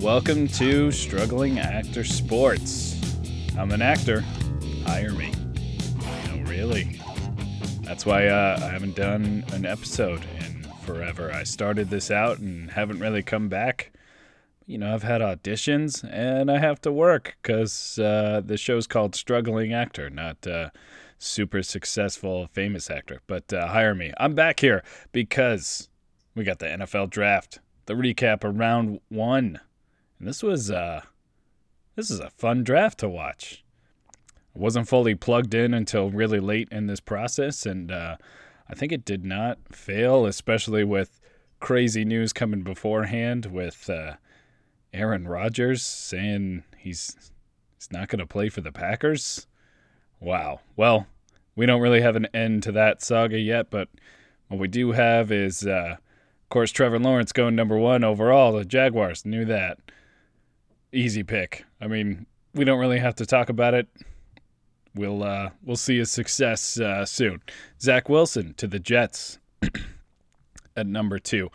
Welcome to Struggling Actor Sports. I'm an actor. Hire me. No, really. That's why uh, I haven't done an episode in forever. I started this out and haven't really come back. You know, I've had auditions and I have to work because uh, the show's called Struggling Actor, not uh, super successful famous actor. But uh, hire me. I'm back here because we got the NFL draft, the recap of round one and this was uh this is a fun draft to watch. I wasn't fully plugged in until really late in this process and uh I think it did not fail, especially with crazy news coming beforehand with uh Aaron Rodgers saying he's he's not going to play for the Packers. Wow. Well, we don't really have an end to that saga yet, but what we do have is, uh, of course, Trevor Lawrence going number one overall. The Jaguars knew that easy pick. I mean, we don't really have to talk about it. We'll uh, we'll see his success uh, soon. Zach Wilson to the Jets at number two.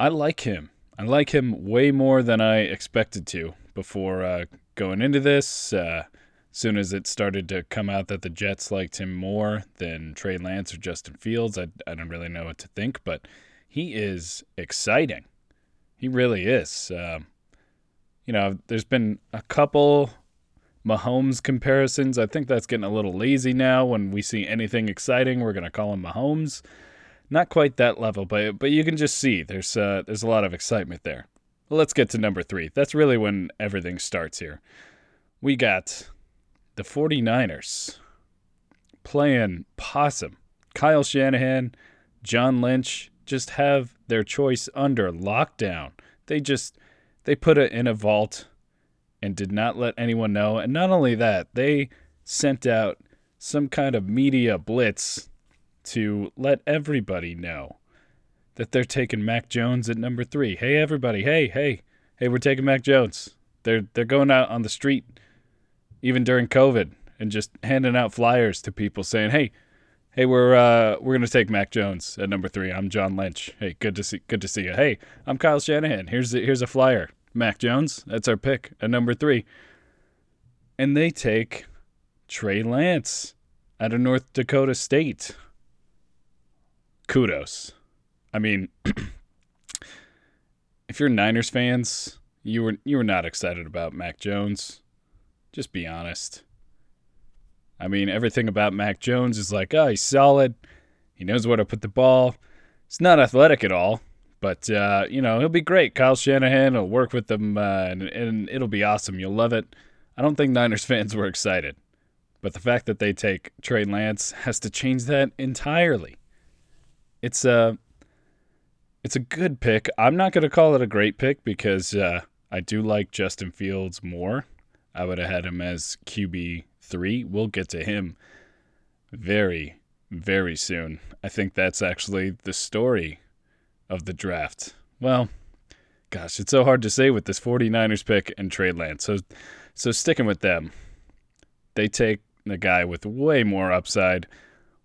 I like him. I like him way more than I expected to before uh, going into this. Uh, soon as it started to come out that the Jets liked him more than Trey Lance or Justin Fields, I, I don't really know what to think, but he is exciting. He really is. Um, you know, there's been a couple Mahomes comparisons. I think that's getting a little lazy now. When we see anything exciting, we're gonna call him Mahomes. Not quite that level, but but you can just see there's uh, there's a lot of excitement there. Let's get to number three. That's really when everything starts here. We got the 49ers playing possum. Kyle Shanahan, John Lynch just have their choice under lockdown. They just they put it in a vault and did not let anyone know. And not only that, they sent out some kind of media blitz to let everybody know that they're taking Mac Jones at number three. Hey, everybody! Hey, hey, hey! We're taking Mac Jones. They're they're going out on the street, even during COVID, and just handing out flyers to people saying, "Hey, hey, we're uh, we're gonna take Mac Jones at number three. I'm John Lynch. Hey, good to see good to see you. Hey, I'm Kyle Shanahan. Here's the, here's a flyer. Mac Jones. That's our pick at number three. And they take Trey Lance out of North Dakota State. Kudos. I mean, if you're Niners fans, you were you were not excited about Mac Jones. Just be honest. I mean, everything about Mac Jones is like, oh, he's solid. He knows where to put the ball. He's not athletic at all, but uh, you know he'll be great. Kyle Shanahan will work with them, uh, and, and it'll be awesome. You'll love it. I don't think Niners fans were excited, but the fact that they take Trey Lance has to change that entirely. It's a it's a good pick. I'm not going to call it a great pick because uh, I do like Justin Fields more. I would have had him as QB three. We'll get to him very, very soon. I think that's actually the story of the draft. Well, gosh, it's so hard to say with this 49ers pick and Trey Lance. So, so sticking with them, they take the guy with way more upside,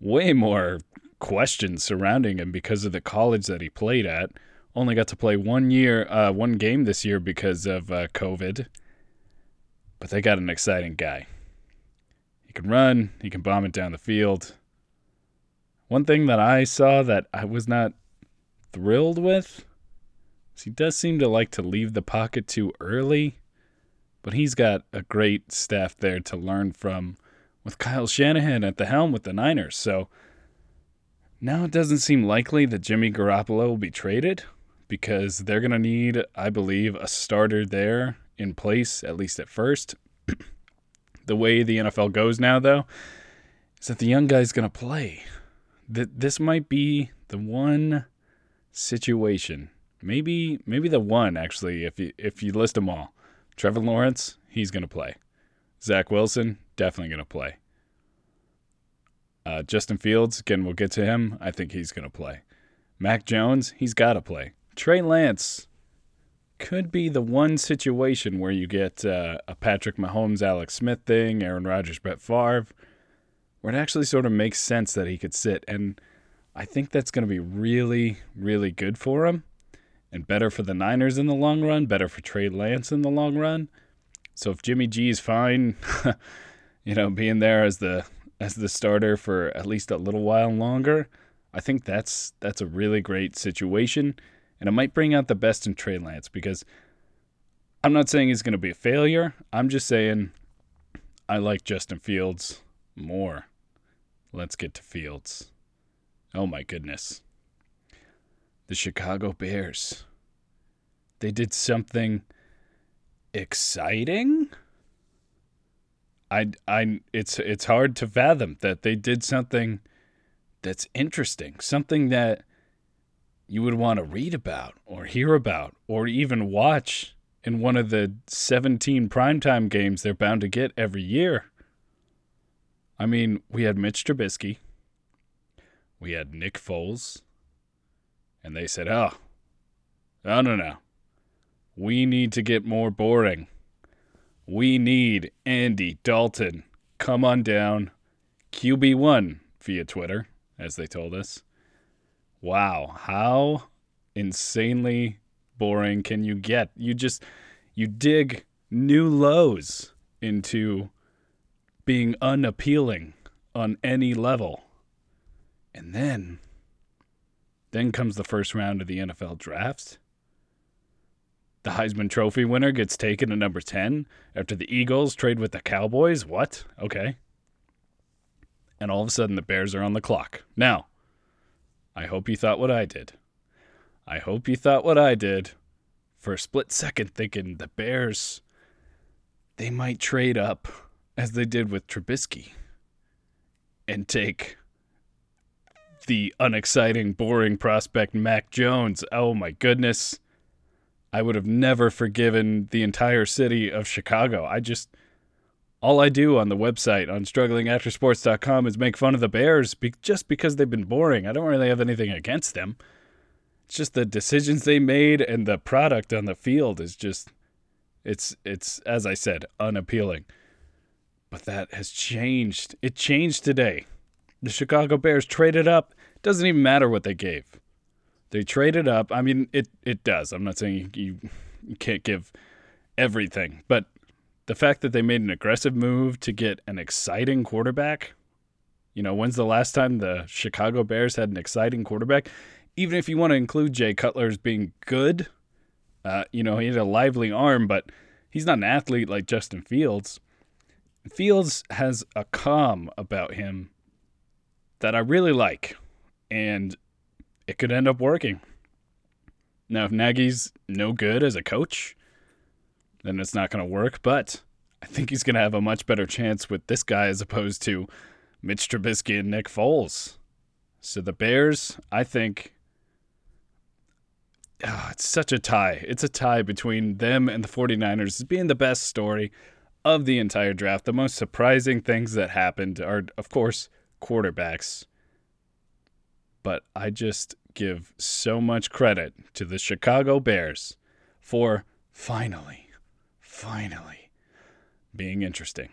way more questions surrounding him because of the college that he played at. Only got to play one year, uh, one game this year because of uh, COVID. But they got an exciting guy He can run, he can bomb it down the field. One thing that I saw that I was not thrilled with is he does seem to like to leave the pocket too early, but he's got a great staff there to learn from with Kyle Shanahan at the helm with the Niners. So now it doesn't seem likely that Jimmy Garoppolo will be traded because they're going to need, I believe, a starter there in place, at least at first. the way the NFL goes now, though, is that the young guy's going to play. That this might be the one situation, maybe maybe the one actually, if you if you list them all. Trevor Lawrence, he's going to play. Zach Wilson, definitely going to play. Uh, Justin Fields, again, we'll get to him. I think he's going to play. Mac Jones, he's got to play. Trey Lance, could be the one situation where you get uh, a Patrick Mahomes, Alex Smith thing, Aaron Rodgers, Brett Favre, where it actually sort of makes sense that he could sit. And I think that's going to be really, really good for him and better for the Niners in the long run, better for Trey Lance in the long run. So if Jimmy G is fine, you know, being there as the as the starter for at least a little while longer, I think that's that's a really great situation, and it might bring out the best in Trey Lance because I'm not saying he's going to be a failure. I'm just saying I like Justin Fields more. Let's get to Fields. Oh my goodness. The Chicago Bears. They did something exciting. I I it's it's hard to fathom that they did something that's interesting, something that you would want to read about or hear about or even watch in one of the 17 primetime games they're bound to get every year. I mean, we had Mitch Trubisky, we had Nick Foles, and they said, oh, no, no, no. We need to get more boring. We need Andy Dalton. Come on down. QB1 via Twitter, as they told us. Wow, how insanely boring can you get? You just you dig new lows into being unappealing on any level. And then then comes the first round of the NFL draft. The Heisman Trophy winner gets taken at number 10 after the Eagles trade with the Cowboys. What? Okay. And all of a sudden, the Bears are on the clock. Now, I hope you thought what I did. I hope you thought what I did for a split second, thinking the Bears, they might trade up as they did with Trubisky and take the unexciting, boring prospect Mac Jones. Oh my goodness. I would have never forgiven the entire city of Chicago. I just all I do on the website on strugglingactorsports.com is make fun of the Bears be- just because they've been boring. I don't really have anything against them. It's just the decisions they made and the product on the field is just it's it's as I said, unappealing. But that has changed. It changed today. The Chicago Bears traded up. Doesn't even matter what they gave. They traded up. I mean, it it does. I'm not saying you, you can't give everything, but the fact that they made an aggressive move to get an exciting quarterback. You know, when's the last time the Chicago Bears had an exciting quarterback? Even if you want to include Jay Cutler as being good, uh, you know, he had a lively arm, but he's not an athlete like Justin Fields. Fields has a calm about him that I really like, and it could end up working. Now, if Nagy's no good as a coach, then it's not going to work, but I think he's going to have a much better chance with this guy as opposed to Mitch Trubisky and Nick Foles. So the Bears, I think, oh, it's such a tie. It's a tie between them and the 49ers as being the best story of the entire draft. The most surprising things that happened are, of course, quarterbacks. But I just give so much credit to the Chicago Bears for finally, finally being interesting.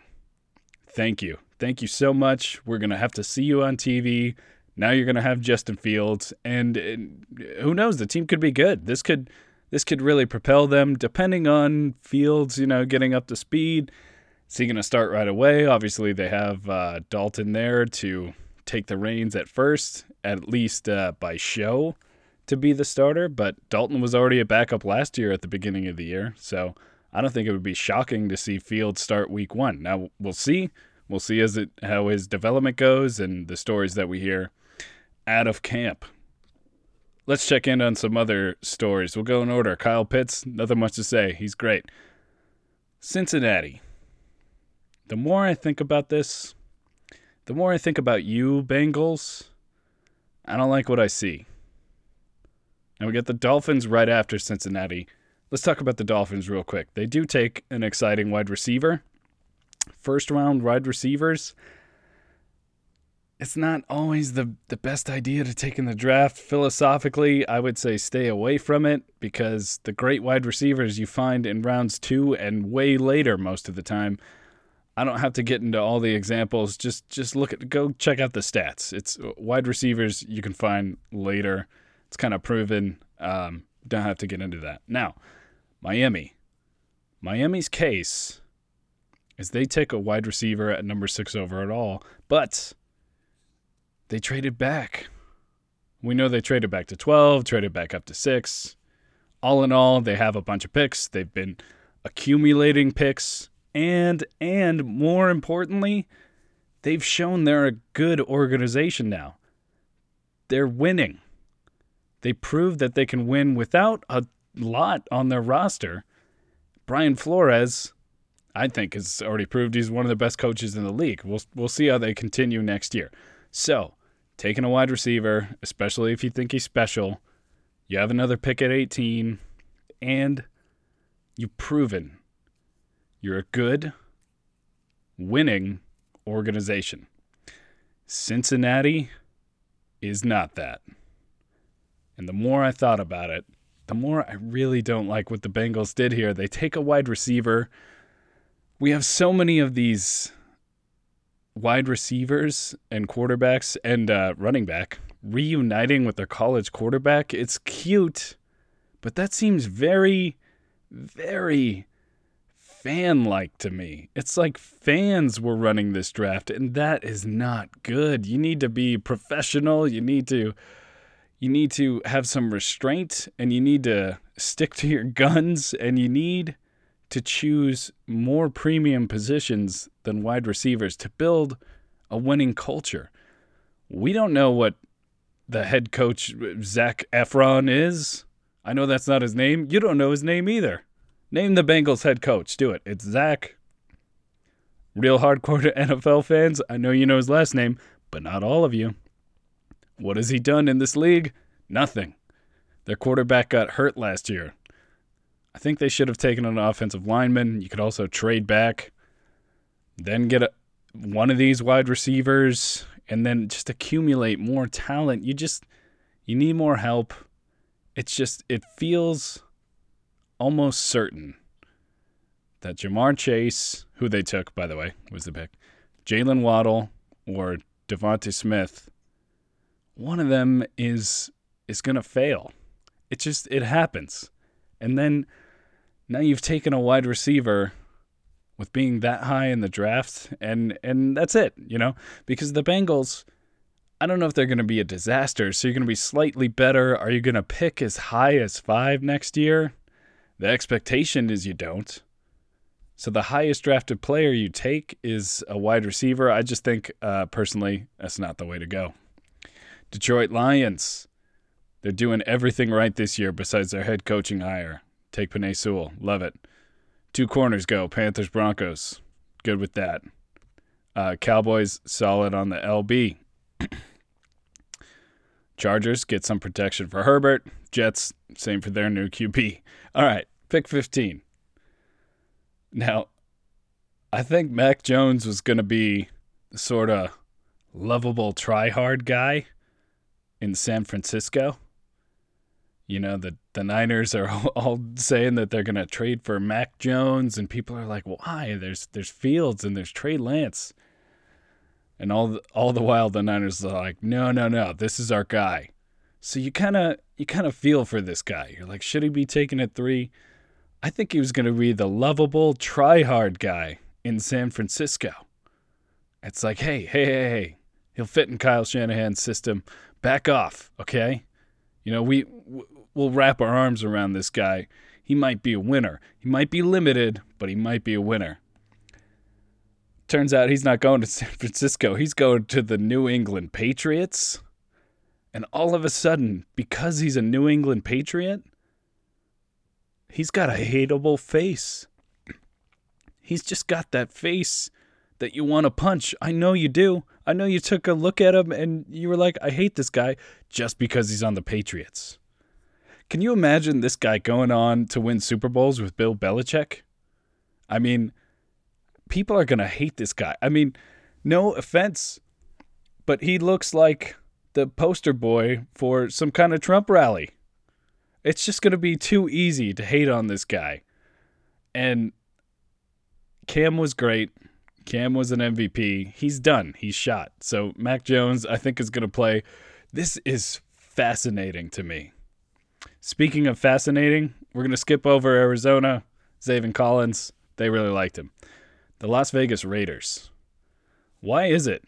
Thank you. Thank you so much. We're going to have to see you on TV. Now you're going to have Justin Fields and, and who knows, the team could be good. This could this could really propel them depending on Fields, you know, getting up to speed is he going to start right away? Obviously, they have uh, Dalton there to take the reins at first, at least uh, by show, to be the starter. But Dalton was already a backup last year at the beginning of the year, so I don't think it would be shocking to see Fields start Week One. Now we'll see. We'll see as it how his development goes and the stories that we hear out of camp. Let's check in on some other stories. We'll go in order. Kyle Pitts, nothing much to say. He's great. Cincinnati the more I think about this, the more I think about you, Bengals, I don't like what I see. And we get the Dolphins right after Cincinnati. Let's talk about the Dolphins real quick. They do take an exciting wide receiver. First round wide receivers. It's not always the, the best idea to take in the draft. Philosophically, I would say stay away from it because the great wide receivers you find in rounds two and way later most of the time I don't have to get into all the examples. Just just look at go check out the stats. It's wide receivers you can find later. It's kind of proven. Um, don't have to get into that. Now, Miami. Miami's case is they take a wide receiver at number six overall, but they traded back. We know they traded back to 12, traded back up to six. All in all, they have a bunch of picks. They've been accumulating picks and and more importantly, they've shown they're a good organization now. They're winning. They proved that they can win without a lot on their roster. Brian Flores, I think, has already proved he's one of the best coaches in the league. We'll we'll see how they continue next year. So, taking a wide receiver, especially if you think he's special, you have another pick at 18, and you've proven you're a good, winning organization. Cincinnati is not that. And the more I thought about it, the more I really don't like what the Bengals did here. They take a wide receiver. We have so many of these wide receivers and quarterbacks and uh, running back reuniting with their college quarterback. It's cute, but that seems very, very fan like to me. It's like fans were running this draft, and that is not good. You need to be professional. You need to you need to have some restraint and you need to stick to your guns and you need to choose more premium positions than wide receivers to build a winning culture. We don't know what the head coach Zac Efron is. I know that's not his name. You don't know his name either. Name the Bengals head coach. Do it. It's Zach. Real hardcore NFL fans, I know you know his last name, but not all of you. What has he done in this league? Nothing. Their quarterback got hurt last year. I think they should have taken an offensive lineman. You could also trade back, then get a, one of these wide receivers, and then just accumulate more talent. You just you need more help. It's just it feels almost certain that Ja'Marr Chase, who they took, by the way, was the pick, Jalen Waddle or DeVonta Smith, one of them is is gonna fail. It just it happens. And then now you've taken a wide receiver with being that high in the draft and and that's it, you know? Because the Bengals I don't know if they're going to be a disaster. So you're going to be slightly better. Are you going to pick as high as 5 next year? The expectation is you don't. So the highest drafted player you take is a wide receiver. I just think, uh, personally, that's not the way to go. Detroit Lions, they're doing everything right this year besides their head coaching hire. Take Penei Sewell, love it. Two corners go. Panthers Broncos, good with that. Uh, Cowboys solid on the LB. Chargers get some protection for Herbert. Jets same for their new QB. All right. Pick 15. Now, I think Mac Jones was going to be sort of lovable try-hard guy in San Francisco. You know, the, the Niners are all saying that they're going to trade for Mac Jones, and people are like, why? There's there's Fields and there's Trey Lance. And all the, all the while, the Niners are like, no, no, no, this is our guy. So you kind of you kind of feel for this guy. You're like, should he be taken at three? I think he was going to be the lovable, try hard guy in San Francisco. It's like, hey, hey, hey, hey, he'll fit in Kyle Shanahan's system. Back off, okay? You know, we we'll wrap our arms around this guy. He might be a winner. He might be limited, but he might be a winner. Turns out he's not going to San Francisco. He's going to the New England Patriots. And all of a sudden, because he's a New England Patriot, He's got a hateable face. He's just got that face that you want to punch. I know you do. I know you took a look at him and you were like, I hate this guy just because he's on the Patriots. Can you imagine this guy going on to win Super Bowls with Bill Belichick? I mean, people are going to hate this guy. I mean, no offense, but he looks like the poster boy for some kind of Trump rally. It's just going to be too easy to hate on this guy. And Cam was great. Cam was an MVP. He's done. He's shot. So Mac Jones, I think, is going to play. This is fascinating to me. Speaking of fascinating, we're going to skip over Arizona. Zaven Collins, they really liked him. The Las Vegas Raiders. Why is it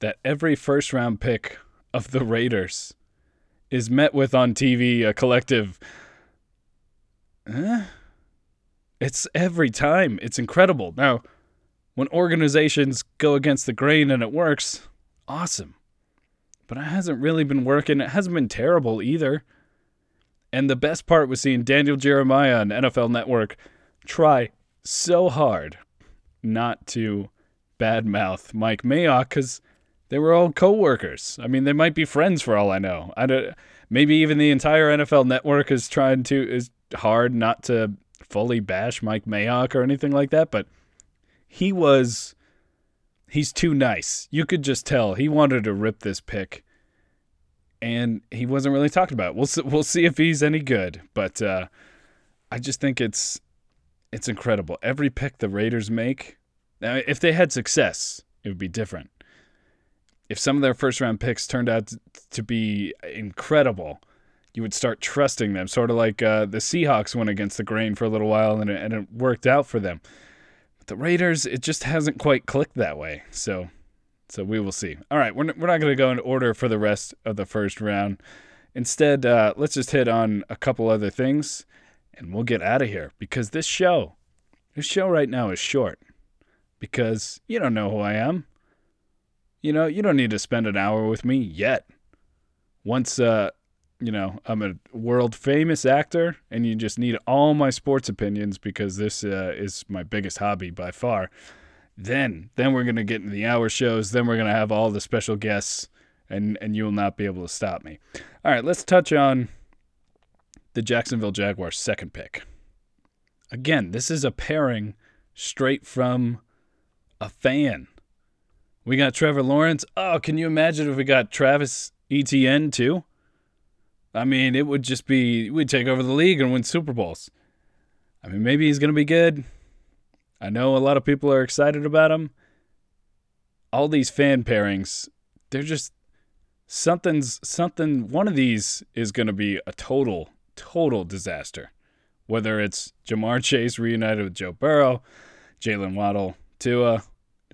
that every first round pick of the Raiders is met with on TV a collective. Eh? It's every time. It's incredible. Now, when organizations go against the grain and it works, awesome. But it hasn't really been working. It hasn't been terrible either. And the best part was seeing Daniel Jeremiah on NFL Network try so hard not to badmouth Mike Mayock because they were all co-workers. I mean, they might be friends for all I know. I don't, maybe even the entire NFL network is trying to is hard not to fully bash Mike Mayock or anything like that, but he was he's too nice. You could just tell he wanted to rip this pick and he wasn't really talking about. We'll see, we'll see if he's any good, but uh, I just think it's it's incredible. Every pick the Raiders make, now if they had success, it would be different if some of their first round picks turned out to be incredible, you would start trusting them. Sort of like uh, the Seahawks went against the grain for a little while and it, and it worked out for them. The Raiders, it just hasn't quite clicked that way. So, so we will see. All right, we're, we're not going to go in order for the rest of the first round. Instead, uh, let's just hit on a couple other things and we'll get out of here because this show, this show right now is short because you don't know who I am. You know, you don't need to spend an hour with me yet. Once, uh, you know, I'm a world famous actor and you just need all my sports opinions because this uh, is my biggest hobby by far. Then, then we're to get into the hour shows. Then we're to have all the special guests and, and you will not be able to stop me. All right, let's touch on the Jacksonville Jaguars' second pick. Again, this is a pairing straight from a fan. We got Trevor Lawrence. Oh, can you imagine if we got Travis Etienne too? I mean, it would just be we'd take over the league and win Super Bowls. I mean, maybe he's going to be good. I know a lot of people are excited about him. All these fan pairings, they're just something's something one of these is going to be a total total disaster. Whether it's Ja'Marr Chase reunited with Joe Burrow, Jalen Waddle, Tua,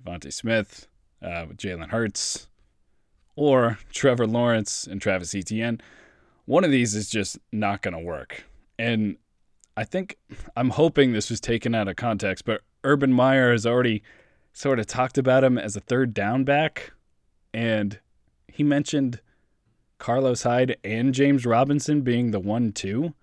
DeVonta Smith, uh, Jalen Hurts or Trevor Lawrence and Travis Etienne. One of these is just not going to work. And I think I'm hoping this was taken out of context, but Urban Meyer has already sort of talked about him as a third down back. And he mentioned Carlos Hyde and James Robinson being the one two.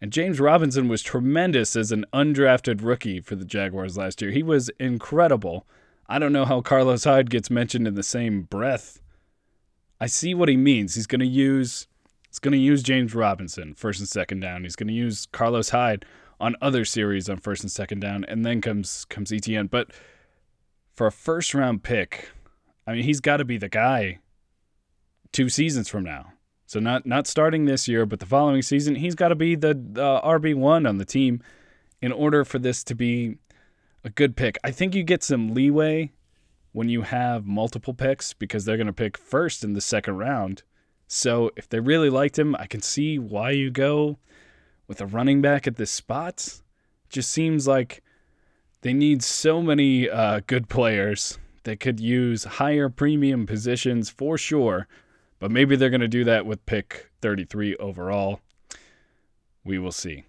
And James Robinson was tremendous as an undrafted rookie for the Jaguars last year. He was incredible. I don't know how Carlos Hyde gets mentioned in the same breath. I see what he means. He's going to use he's going to use James Robinson first and second down. He's going to use Carlos Hyde on other series on first and second down, and then comes comes Etienne. But for a first round pick, I mean, he's got to be the guy two seasons from now. So not not starting this year, but the following season, he's got to be the uh, RB one on the team in order for this to be a good pick. I think you get some leeway when you have multiple picks because they're going to pick first in the second round. So if they really liked him, I can see why you go with a running back at this spot. Just seems like they need so many uh, good players that could use higher premium positions for sure. But maybe they're going to do that with pick 33 overall. We will see.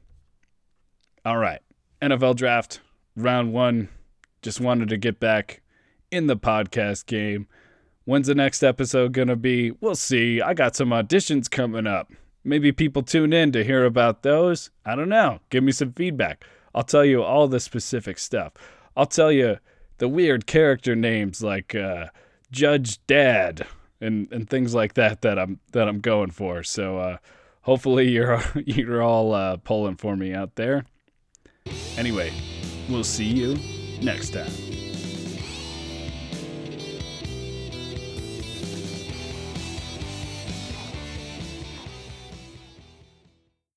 All right. NFL draft round one. Just wanted to get back in the podcast game. When's the next episode going to be? We'll see. I got some auditions coming up. Maybe people tune in to hear about those. I don't know. Give me some feedback. I'll tell you all the specific stuff. I'll tell you the weird character names like uh, Judge Dad and, and things like that that I'm that I'm going for. So uh, hopefully you're you're all uh, pulling for me out there. Anyway, We'll see you next time.